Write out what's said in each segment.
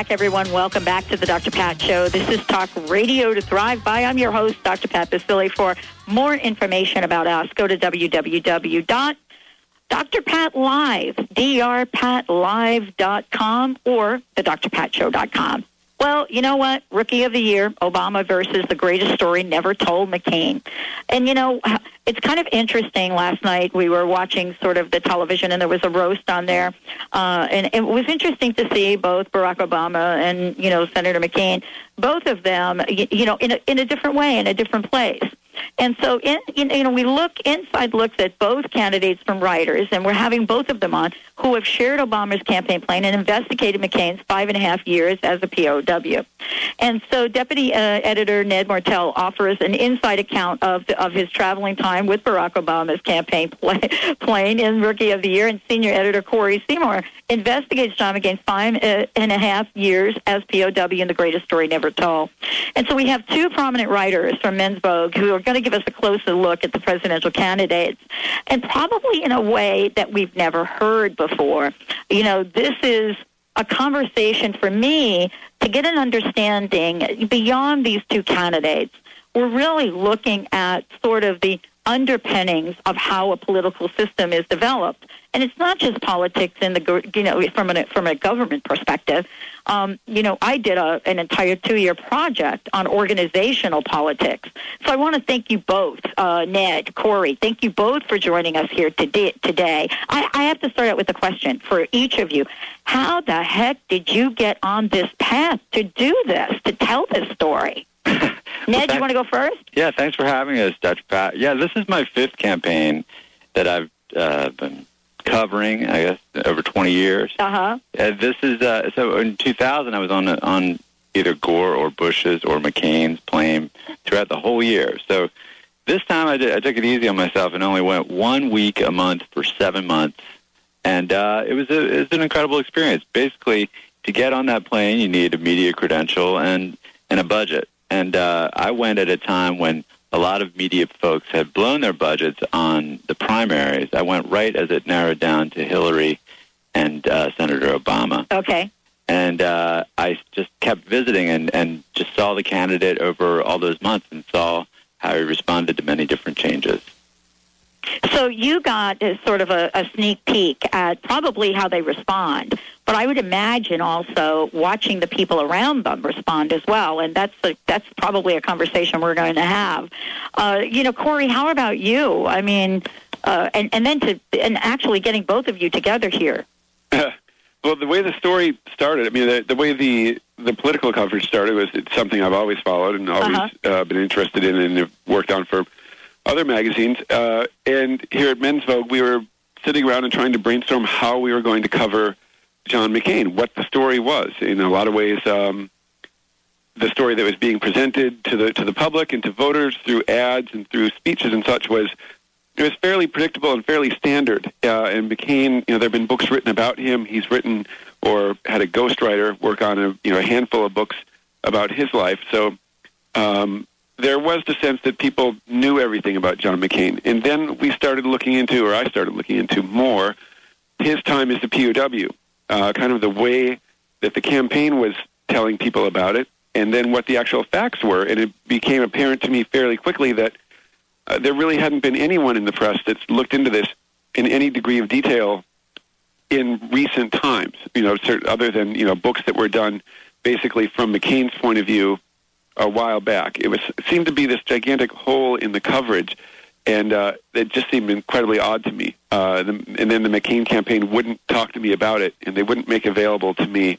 back, everyone. Welcome back to the Dr. Pat Show. This is Talk Radio to Thrive by. I'm your host, Dr. Pat Baccili. For more information about us, go to www.drpatlive, drpatlive.com, or thedrpatshow.com. Well, you know what? Rookie of the Year, Obama versus the greatest story never told, McCain. And, you know, it's kind of interesting. Last night we were watching sort of the television and there was a roast on there. Uh, and it was interesting to see both Barack Obama and, you know, Senator McCain, both of them, you, you know, in a, in a different way, in a different place. And so, in, you know, we look inside looks at both candidates from writers, and we're having both of them on who have shared Obama's campaign plan and investigated McCain's five and a half years as a POW. And so, Deputy uh, Editor Ned Martel offers an inside account of the, of his traveling time with Barack Obama's campaign play, plane in Rookie of the Year, and Senior Editor Corey Seymour investigates John McCain's five uh, and a half years as POW in The Greatest Story Never Told. And so, we have two prominent writers from Men's Vogue who are going to give us a closer look at the presidential candidates, and probably in a way that we've never heard before. You know, this is a conversation for me to get an understanding beyond these two candidates. We're really looking at sort of the underpinnings of how a political system is developed. And it's not just politics in the you know from a from a government perspective. Um, you know, I did a, an entire two year project on organizational politics. So I want to thank you both, uh, Ned, Corey. Thank you both for joining us here today. today. I, I have to start out with a question for each of you. How the heck did you get on this path to do this, to tell this story? Ned, well, you want to go first? Yeah, thanks for having us, Dutch Pat. Yeah, this is my fifth campaign that I've uh, been covering, I guess, over 20 years. Uh-huh. Uh, this is, uh, so in 2000, I was on, on either Gore or Bush's or McCain's plane throughout the whole year. So this time I, did, I took it easy on myself and only went one week a month for seven months. And uh, it, was a, it was an incredible experience. Basically, to get on that plane, you need a media credential and, and a budget. And uh, I went at a time when a lot of media folks had blown their budgets on the primaries. I went right as it narrowed down to Hillary and uh, Senator Obama. Okay. And uh, I just kept visiting and, and just saw the candidate over all those months and saw how he responded to many different changes. So you got sort of a, a sneak peek at probably how they respond, but I would imagine also watching the people around them respond as well, and that's that's probably a conversation we're going to have. Uh, you know, Corey, how about you? I mean, uh, and and then to and actually getting both of you together here. well, the way the story started, I mean, the, the way the the political coverage started was it's something I've always followed and always uh-huh. uh, been interested in and have worked on for other magazines. Uh, and here at Men's Vogue, we were sitting around and trying to brainstorm how we were going to cover John McCain, what the story was. In a lot of ways, um, the story that was being presented to the to the public and to voters through ads and through speeches and such was it was fairly predictable and fairly standard. Uh, and McCain, you know, there have been books written about him. He's written or had a ghostwriter work on a you know a handful of books about his life. So um, there was the sense that people knew everything about John McCain. And then we started looking into, or I started looking into more, his time as the POW, uh, kind of the way that the campaign was telling people about it, and then what the actual facts were. And it became apparent to me fairly quickly that uh, there really hadn't been anyone in the press that's looked into this in any degree of detail in recent times, you know, other than, you know, books that were done basically from McCain's point of view a while back. It was it seemed to be this gigantic hole in the coverage, and uh, it just seemed incredibly odd to me. Uh, the, and then the McCain campaign wouldn't talk to me about it, and they wouldn't make available to me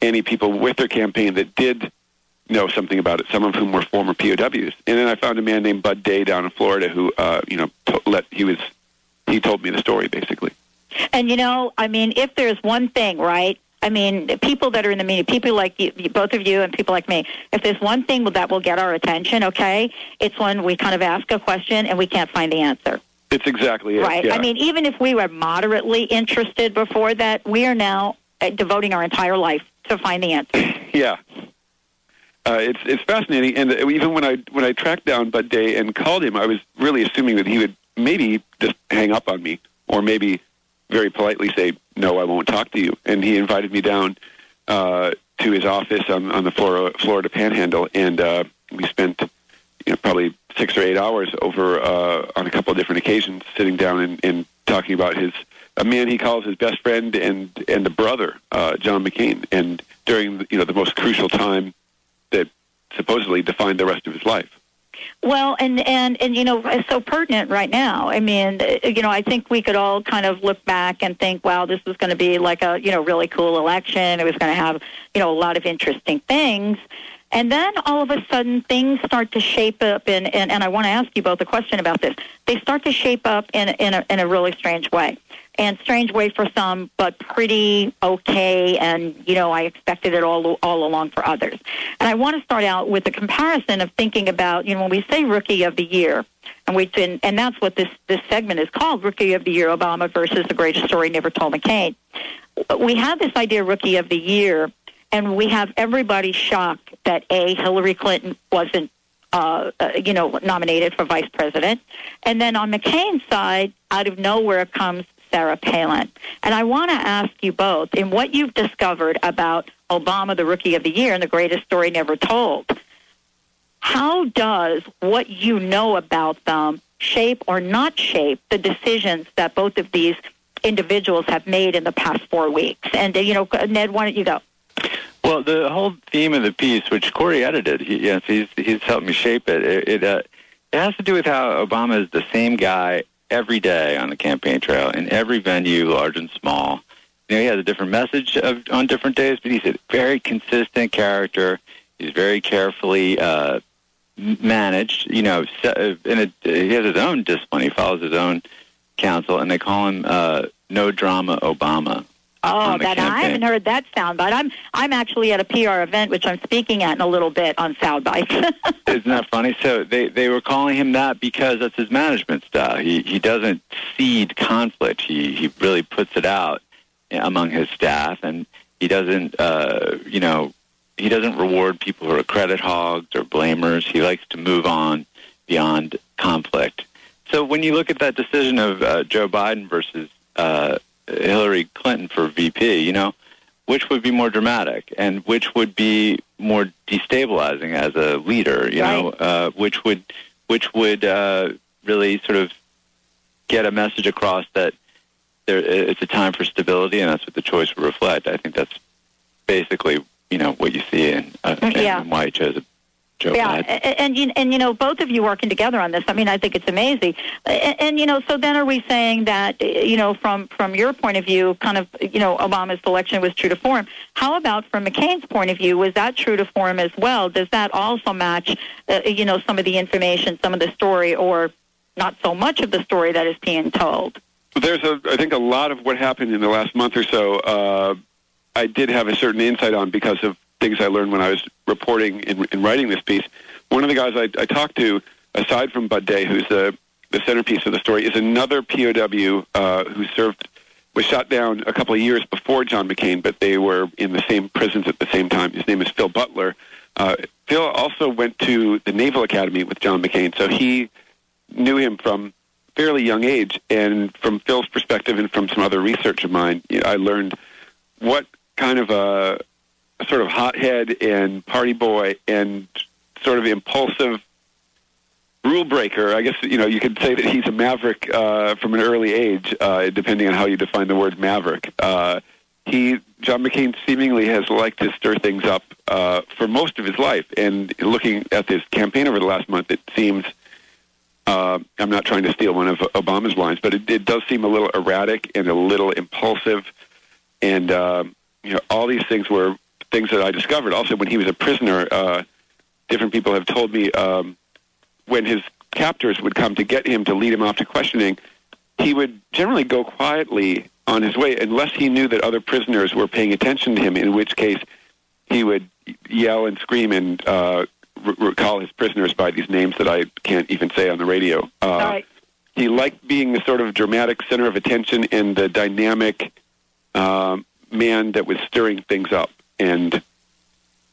any people with their campaign that did know something about it. Some of whom were former POWs. And then I found a man named Bud Day down in Florida who, uh, you know, to- let he was he told me the story basically. And you know, I mean, if there's one thing, right, I mean, people that are in the media, people like you, both of you and people like me, if there's one thing that will get our attention, okay, it's when we kind of ask a question and we can't find the answer. It's exactly it. Right. Yeah. I mean, even if we were moderately interested before that, we are now uh, devoting our entire life to find the answer. yeah. Uh, it's it's fascinating, and even when I when I tracked down Bud Day and called him, I was really assuming that he would maybe just hang up on me, or maybe very politely say, "No, I won't talk to you." And he invited me down uh, to his office on, on the Florida, Florida Panhandle, and uh, we spent you know probably six or eight hours over uh, on a couple of different occasions, sitting down and, and talking about his a man he calls his best friend and and a brother, uh, John McCain, and during you know the most crucial time that supposedly defined the rest of his life. Well, and and and you know, it's so pertinent right now. I mean, you know, I think we could all kind of look back and think, wow, this was going to be like a you know really cool election. It was going to have you know a lot of interesting things. And then all of a sudden things start to shape up, and, and, and I want to ask you both a question about this. They start to shape up in, in, a, in a really strange way and strange way for some, but pretty okay. And you know, I expected it all all along for others. And I want to start out with a comparison of thinking about you know when we say Rookie of the Year, and we've been, and that's what this this segment is called: Rookie of the Year, Obama versus the greatest story never told, McCain. We have this idea, Rookie of the Year, and we have everybody shocked that a Hillary Clinton wasn't uh, uh, you know, nominated for vice president. And then on McCain's side, out of nowhere comes Sarah Palin. And I want to ask you both, in what you've discovered about Obama, the Rookie of the Year, and the greatest story never told, how does what you know about them shape or not shape the decisions that both of these individuals have made in the past four weeks? And, uh, you know, Ned, why don't you go? Well, the whole theme of the piece, which Corey edited, he, yes, he's he's helped me shape it. It it, uh, it has to do with how Obama is the same guy every day on the campaign trail in every venue, large and small. You know, he has a different message of, on different days, but he's a very consistent character. He's very carefully uh, managed. You know, in a, he has his own discipline. He follows his own counsel, and they call him uh, "No Drama Obama." Oh, that I haven't heard that soundbite. I'm I'm actually at a PR event which I'm speaking at in a little bit on soundbites. Isn't that funny? So they they were calling him that because that's his management style. He he doesn't seed conflict. He he really puts it out among his staff, and he doesn't uh, you know he doesn't reward people who are credit hogs or blamers. He likes to move on beyond conflict. So when you look at that decision of uh, Joe Biden versus uh, Hillary Clinton for VP, you know, which would be more dramatic and which would be more destabilizing as a leader, you right. know, uh, which would which would uh, really sort of get a message across that there it's a time for stability, and that's what the choice would reflect. I think that's basically you know what you see in uh, yeah. and why he chose Joe yeah, and, and and you know both of you working together on this. I mean, I think it's amazing. And, and you know, so then are we saying that you know from from your point of view, kind of you know Obama's selection was true to form. How about from McCain's point of view, was that true to form as well? Does that also match uh, you know some of the information, some of the story, or not so much of the story that is being told? There's a I think a lot of what happened in the last month or so. Uh, I did have a certain insight on because of things I learned when I was reporting and, writing this piece. One of the guys I, I talked to, aside from Bud Day, who's the the centerpiece of the story, is another POW uh, who served was shot down a couple of years before John McCain, but they were in the same prisons at the same time. His name is Phil Butler. Uh, Phil also went to the Naval Academy with John McCain, so he knew him from fairly young age. And from Phil's perspective, and from some other research of mine, I learned what kind of a sort of hothead and party boy and sort of impulsive rule breaker. I guess you know you could say that he's a maverick uh, from an early age, uh, depending on how you define the word maverick. Uh, he John McCain seemingly has liked to stir things up uh, for most of his life, and looking at this campaign over the last month, it seems. Uh, I'm not trying to steal one of Obama's lines, but it, it does seem a little erratic and a little impulsive, and uh, you know all these things were things that I discovered. Also, when he was a prisoner, uh, different people have told me um, when his captors would come to get him to lead him off to questioning, he would generally go quietly on his way unless he knew that other prisoners were paying attention to him, in which case he would yell and scream and uh, recall his prisoners by these names that I can't even say on the radio. Uh, right. He liked being the sort of dramatic center of attention and the dynamic uh, man that was stirring things up and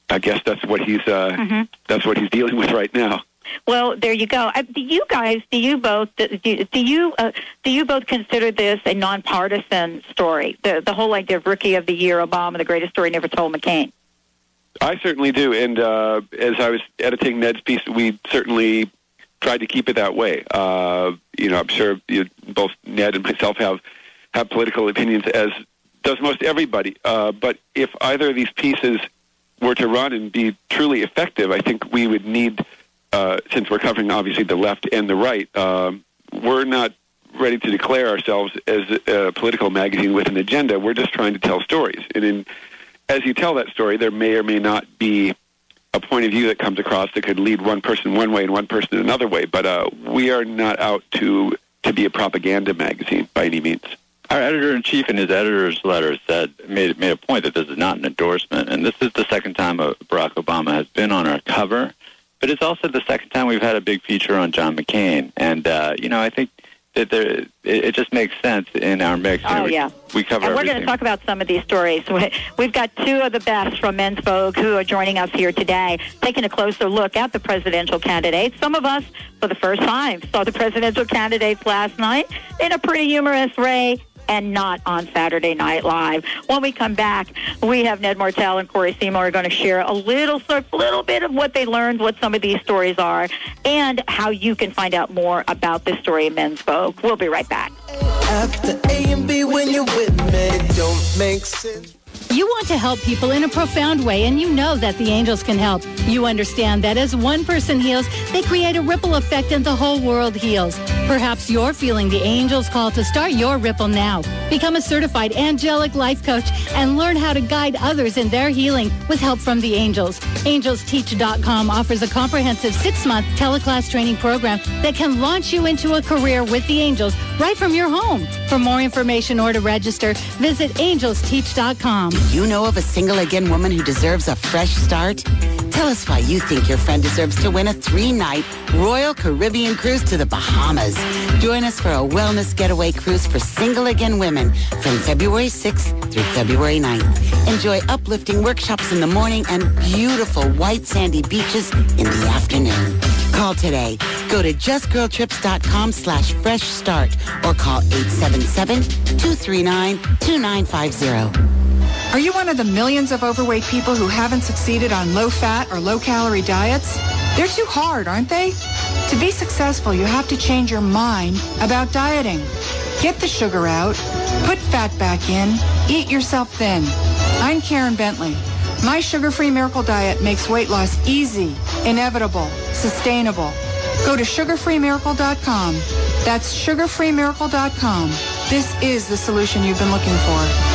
I guess that's what he's uh, mm-hmm. that's what he's dealing with right now. Well, there you go. Uh, do you guys? Do you both? Do, do you? Uh, do you both consider this a nonpartisan story? The the whole idea of Rookie of the Year, Obama, the greatest story never told, McCain. I certainly do. And uh, as I was editing Ned's piece, we certainly tried to keep it that way. Uh, you know, I'm sure you, both Ned and myself have have political opinions, as does most everybody. Uh, but if either of these pieces were to run and be truly effective, I think we would need, uh, since we're covering obviously the left and the right, um, we're not ready to declare ourselves as a political magazine with an agenda. We're just trying to tell stories. And in, as you tell that story, there may or may not be a point of view that comes across that could lead one person one way and one person another way. But uh, we are not out to to be a propaganda magazine by any means. Our editor in chief, in his editor's letter, said made made a point that this is not an endorsement, and this is the second time Barack Obama has been on our cover. But it's also the second time we've had a big feature on John McCain, and uh, you know I think that there, it, it just makes sense in our mix. You oh, know, yeah. We cover And we're going to talk about some of these stories. We've got two of the best from Men's Vogue who are joining us here today, taking a closer look at the presidential candidates. Some of us, for the first time, saw the presidential candidates last night in a pretty humorous way and not on Saturday Night Live. When we come back, we have Ned Martel and Corey Seymour are going to share a little, sort, little bit of what they learned, what some of these stories are, and how you can find out more about this story in Men's Vogue. We'll be right back. After A and B, when you're with me, don't make sense. You want to help people in a profound way, and you know that the angels can help. You understand that as one person heals, they create a ripple effect and the whole world heals. Perhaps you're feeling the angels call to start your ripple now. Become a certified angelic life coach and learn how to guide others in their healing with help from the angels. AngelsTeach.com offers a comprehensive six-month teleclass training program that can launch you into a career with the angels right from your home. For more information or to register, visit AngelsTeach.com. Do you know of a single again woman who deserves a fresh start? Tell us why you think your friend deserves to win a three-night Royal Caribbean cruise to the Bahamas. Join us for a wellness getaway cruise for single again women from February 6th through February 9th. Enjoy uplifting workshops in the morning and beautiful white sandy beaches in the afternoon. Call today. Go to justgirltrips.com slash fresh start or call 877-239-2950. Are you one of the millions of overweight people who haven't succeeded on low-fat or low-calorie diets? They're too hard, aren't they? To be successful, you have to change your mind about dieting. Get the sugar out, put fat back in, eat yourself thin. I'm Karen Bentley. My sugar-free miracle diet makes weight loss easy, inevitable, sustainable. Go to sugarfreemiracle.com. That's sugarfreemiracle.com. This is the solution you've been looking for.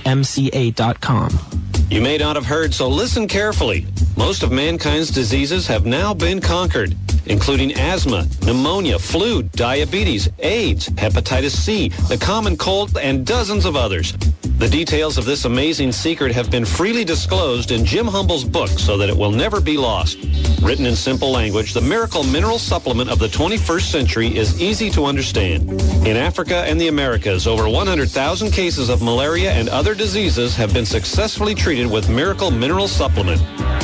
mca.com. You may not have heard, so listen carefully. Most of mankind's diseases have now been conquered, including asthma, pneumonia, flu, diabetes, AIDS, hepatitis C, the common cold, and dozens of others. The details of this amazing secret have been freely disclosed in Jim Humble's book so that it will never be lost. Written in simple language, the Miracle Mineral Supplement of the 21st century is easy to understand. In Africa and the Americas, over 100,000 cases of malaria and other diseases have been successfully treated with Miracle Mineral Supplement.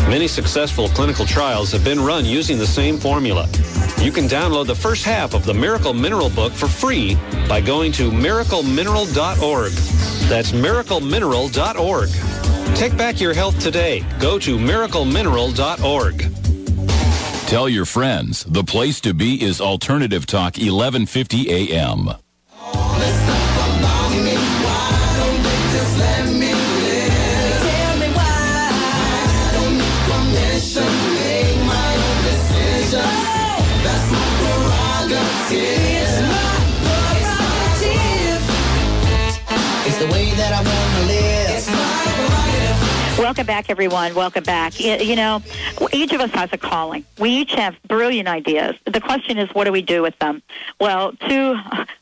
Many successful clinical trials have been run using the same formula. You can download the first half of the Miracle Mineral book for free by going to miraclemineral.org. That's miraclemineral.org. Take back your health today. Go to miraclemineral.org. Tell your friends the place to be is Alternative Talk 1150 AM. Welcome back, everyone. Welcome back. You know, each of us has a calling. We each have brilliant ideas. The question is, what do we do with them? Well, two,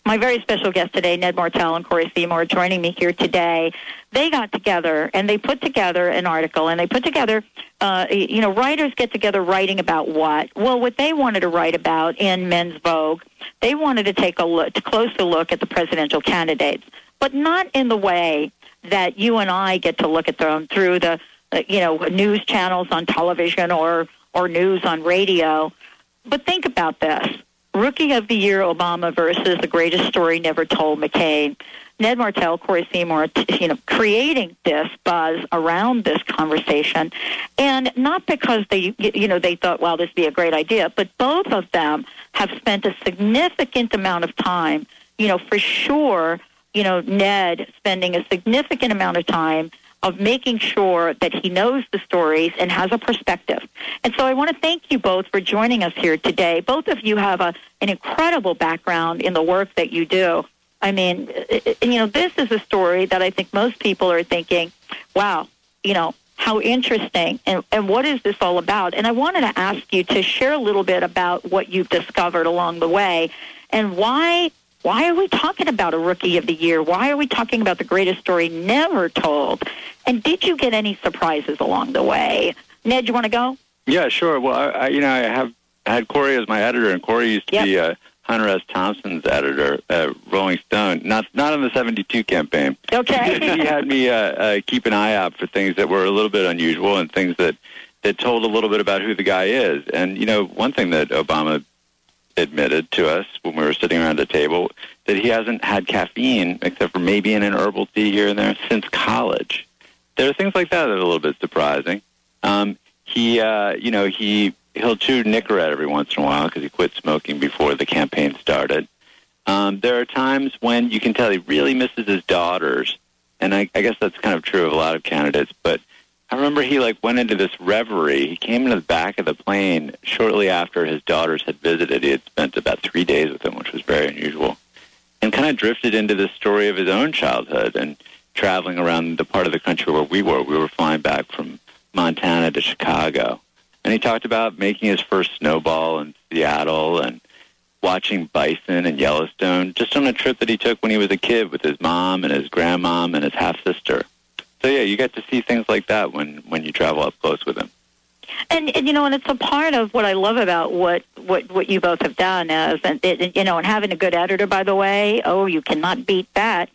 my very special guests today, Ned Martel and Corey Seymour, joining me here today, they got together and they put together an article and they put together, uh, you know, writers get together writing about what? Well, what they wanted to write about in Men's Vogue, they wanted to take a look, to close the look at the presidential candidates, but not in the way that you and I get to look at them through the, uh, you know, news channels on television or or news on radio. But think about this: Rookie of the Year Obama versus the greatest story never told McCain. Ned Martel, Corey Seymour, you know, creating this buzz around this conversation, and not because they, you know, they thought, well, this would be a great idea, but both of them have spent a significant amount of time, you know, for sure, you know, Ned spending a significant amount of time of making sure that he knows the stories and has a perspective. And so I want to thank you both for joining us here today. Both of you have a, an incredible background in the work that you do. I mean, it- you know, this is a story that I think most people are thinking, wow, you know, how interesting and, and what is this all about? And I wanted to ask you to share a little bit about what you've discovered along the way and why why are we talking about a rookie of the year? Why are we talking about the greatest story never told? And did you get any surprises along the way? Ned, you want to go? Yeah, sure. Well, I, I, you know, I have had Corey as my editor, and Corey used to Yep. be uh, Hunter S. Thompson's editor at Rolling Stone. Not not on the '72 campaign. Okay. he had me uh, uh, keep an eye out for things that were a little bit unusual and things that that told a little bit about who the guy is. And you know, one thing that Obama admitted to us when we were sitting around a table that he hasn't had caffeine except for maybe in an herbal tea here and there since college. There are things like that that are a little bit surprising. Um, he, uh, you know, he he'll chew Nicorette every once in a while because he quit smoking before the campaign started. Um, there are times when you can tell he really misses his daughters, and I, I guess that's kind of true of a lot of candidates. But I remember he like went into this reverie. He came into the back of the plane shortly after his daughters had visited. He had spent about three days with them, which was very unusual, and kind of drifted into the story of his own childhood and traveling around the part of the country where we were. We were flying back from Montana to Chicago, and he talked about making his first snowball in Seattle and watching bison and Yellowstone just on a trip that he took when he was a kid with his mom and his grandmom and his half sister. So yeah, you get to see things like that when when you travel up close with him. And, and you know, and it's a part of what I love about what what what you both have done is, and you know, and having a good editor, by the way. Oh, you cannot beat that.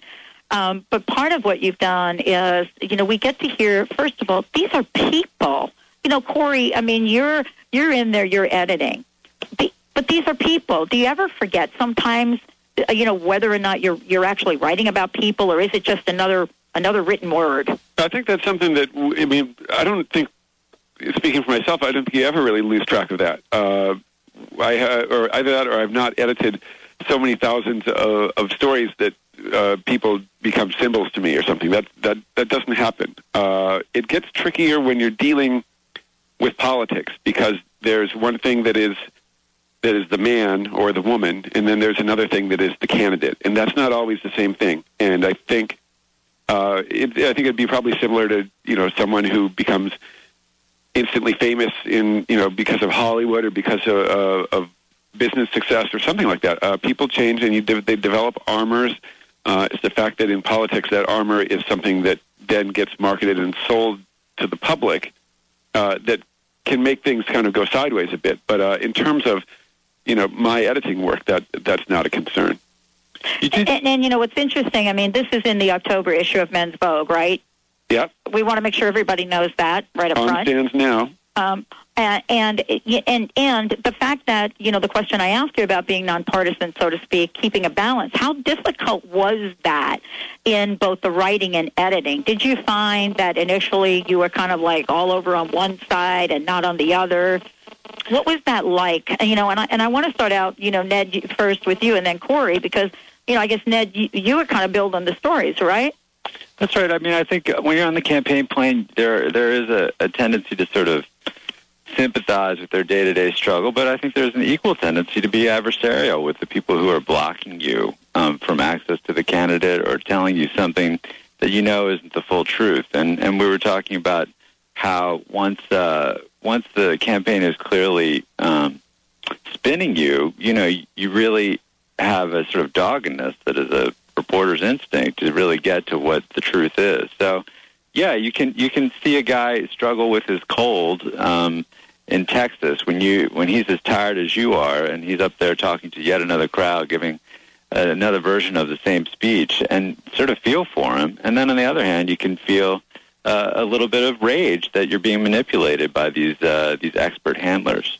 Um, but part of what you've done is, you know, we get to hear. First of all, these are people. You know, Corey. I mean, you're you're in there. You're editing, but these are people. Do you ever forget sometimes? uh, You know, whether or not you're you're actually writing about people, or is it just another another written word? I think that's something that I mean. I don't think, speaking for myself, I don't think you ever really lose track of that. Uh, I ha- or either that, or I've not edited so many thousands of, of stories that uh, people become symbols to me or something. That that that doesn't happen. Uh, it gets trickier when you're dealing with politics because there's one thing that is that is the man or the woman, and then there's another thing that is the candidate, and that's not always the same thing. And I think uh, it, I think it'd be probably similar to you know someone who becomes instantly famous in you know because of Hollywood or because of, uh, of business success or something like that. Uh, people change and you de- they develop armors. Uh, it's the fact that in politics that armor is something that then gets marketed and sold to the public uh, that can make things kind of go sideways a bit. But uh, in terms of you know my editing work, that that's not a concern. And, and you know what's interesting? I mean, this is in the October issue of Men's Vogue, right? Yeah, We want to make sure everybody knows that right up on front. stands now. Um, and, and and and the fact that you know the question I asked you about being nonpartisan, so to speak, keeping a balance. How difficult was that in both the writing and editing? Did you find that initially you were kind of like all over on one side and not on the other? What was that like? You know, and I and I want to start out, you know, Ned first with you, and then Corey, because you know, I guess Ned, you, you were kind of building the stories, right? That's right. I mean, I think when you're on the campaign plane, there there is a, a tendency to sort of sympathize with their day to day struggle, but I think there's an equal tendency to be adversarial with the people who are blocking you um, from access to the candidate or telling you something that you know isn't the full truth. And and we were talking about how once uh, once the campaign is clearly um, spinning you, you know, you really have a sort of doggedness that is a reporter's instinct to really get to what the truth is. So, yeah, you can you can see a guy struggle with his cold um, in Texas when you when he's as tired as you are, and he's up there talking to yet another crowd, giving uh, another version of the same speech, and sort of feel for him. And then on the other hand, you can feel uh, a little bit of rage that you're being manipulated by these uh, these expert handlers.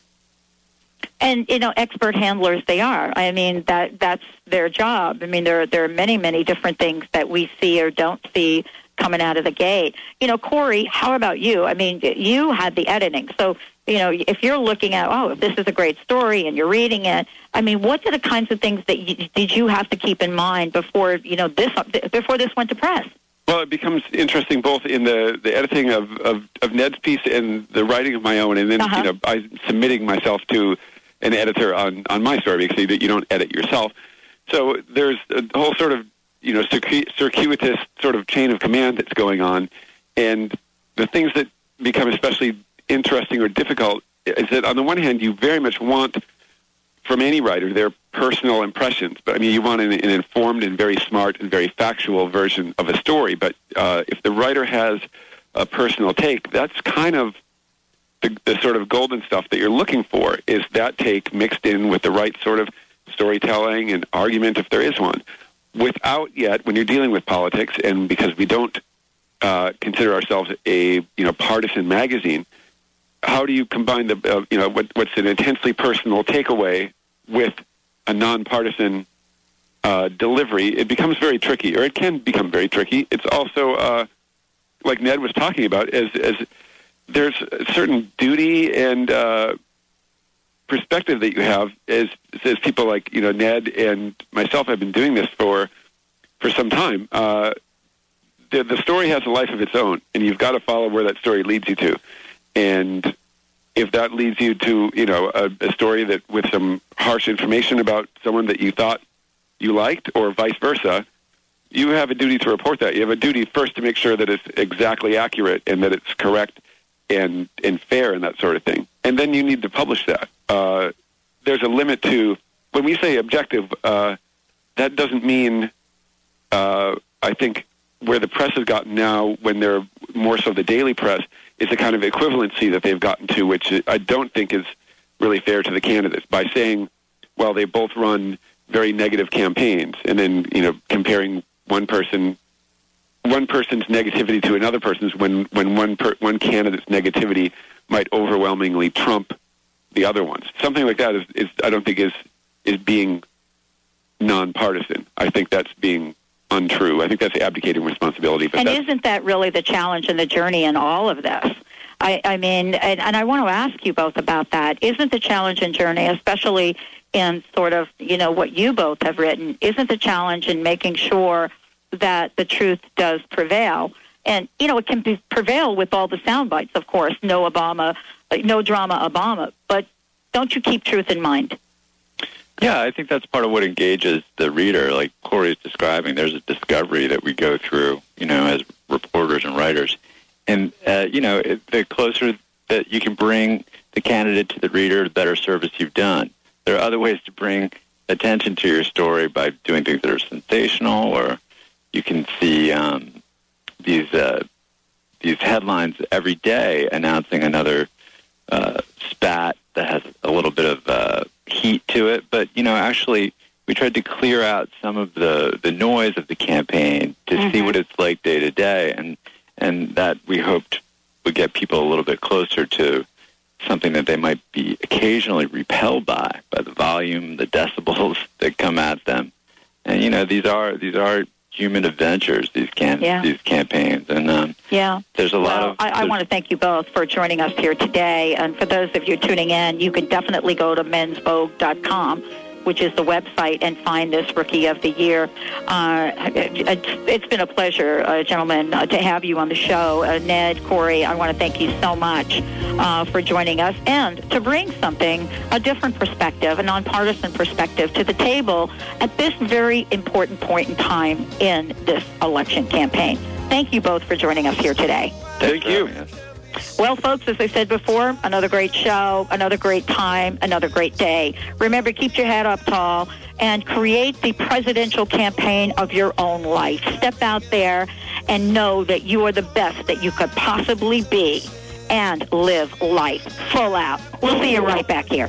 And you know, expert handlers they are. I mean, that that's their job. I mean, there there are many many different things that we see or don't see coming out of the gate. You know, Corey, how about you? I mean, you had the editing, so you know, if you're looking at, oh, this is a great story, and you're reading it. I mean, what are the kinds of things that you, did you have to keep in mind before you know this before this went to press? Well, it becomes interesting both in the, the editing of, of, of Ned's piece and the writing of my own, and then Uh-huh. you know I submitting myself to an editor on, on my story because you, you don't edit yourself. So there's a whole sort of you know circuitous sort of chain of command that's going on, and the things that become especially interesting or difficult is that on the one hand you very much want from any writer their personal impressions. But I mean, you want an, an informed and very smart and very factual version of a story. But uh, if the writer has a personal take, that's kind of the, the sort of golden stuff that you're looking for. Is that take mixed in with the right sort of storytelling and argument, if there is one, without yet when you're dealing with politics, and because we don't uh, consider ourselves a you know partisan magazine. How do you combine the uh, you know what, what's an intensely personal takeaway with a nonpartisan uh, delivery? It becomes very tricky, or it can become very tricky. It's also uh, like Ned was talking about, as as there's a certain duty and uh, perspective that you have as as people like you know Ned and myself have been doing this for for some time. Uh, the the story has a life of its own, and you've got to follow where that story leads you to. And if that leads you to you know a, a story that with some harsh information about someone that you thought you liked, or vice versa, you have a duty to report that. You have a duty first to make sure that it's exactly accurate and that it's correct and and fair and that sort of thing. And then you need to publish that. Uh, there's a limit to when we say objective. Uh, that doesn't mean. Uh, I think where the press has gotten now, when they're more so the daily press, is a kind of equivalency that they've gotten to, which I don't think is really fair to the candidates by saying, well, they both run very negative campaigns, and then you know comparing one person one person's negativity to another person's when when one per, one candidate's negativity might overwhelmingly trump the other ones. Something like that is, is I don't think is is being nonpartisan. I think that's being untrue. I think that's abdicating responsibility. But And isn't that really the challenge and the journey in all of this? I, I mean, and, and I want to ask you both about that. Isn't the challenge and journey, especially in sort of, you know, what you both have written, isn't the challenge in making sure that the truth does prevail? And, you know, it can be, prevail with all the sound bites, of course, no Obama, no drama Obama, but don't you keep truth in mind? Yeah, I think that's part of what engages the reader. Like Corey is describing, there's a discovery that we go through, you know, as reporters and writers. And, uh, you know, it, the closer that you can bring the candidate to the reader, the better service you've done. There are other ways to bring attention to your story by doing things that are sensational, or you can see um, these uh, these headlines every day announcing another uh, spat that has a little bit of uh, heat to it. But you know, actually, we tried to clear out some of the the noise of the campaign to see what it's like day to day, and and that we hoped would get people a little bit closer to something that they might be occasionally repelled by by the volume, the decibels that come at them. And you know, these are these are human adventures. These can Yeah. these campaigns, and um, Yeah. there's a lot well, of I, I want to thank you both for joining us here today. And for those of you tuning in, you can definitely go to mensvogue.com, which is the website, and find this Rookie of the Year. Uh, it, it's, it's been a pleasure, uh, gentlemen, uh, to have you on the show. Uh, Ned, Corey, I want to thank you so much uh, for joining us and to bring something, a different perspective, a nonpartisan perspective to the table at this very important point in time in this election campaign. Thank you both for joining us here today. Thank you. Well, folks, as I said before, another great show, another great time, another great day. Remember, keep your head up tall and create the presidential campaign of your own life. Step out there and know that you are the best that you could possibly be and live life full out. We'll see you right back here.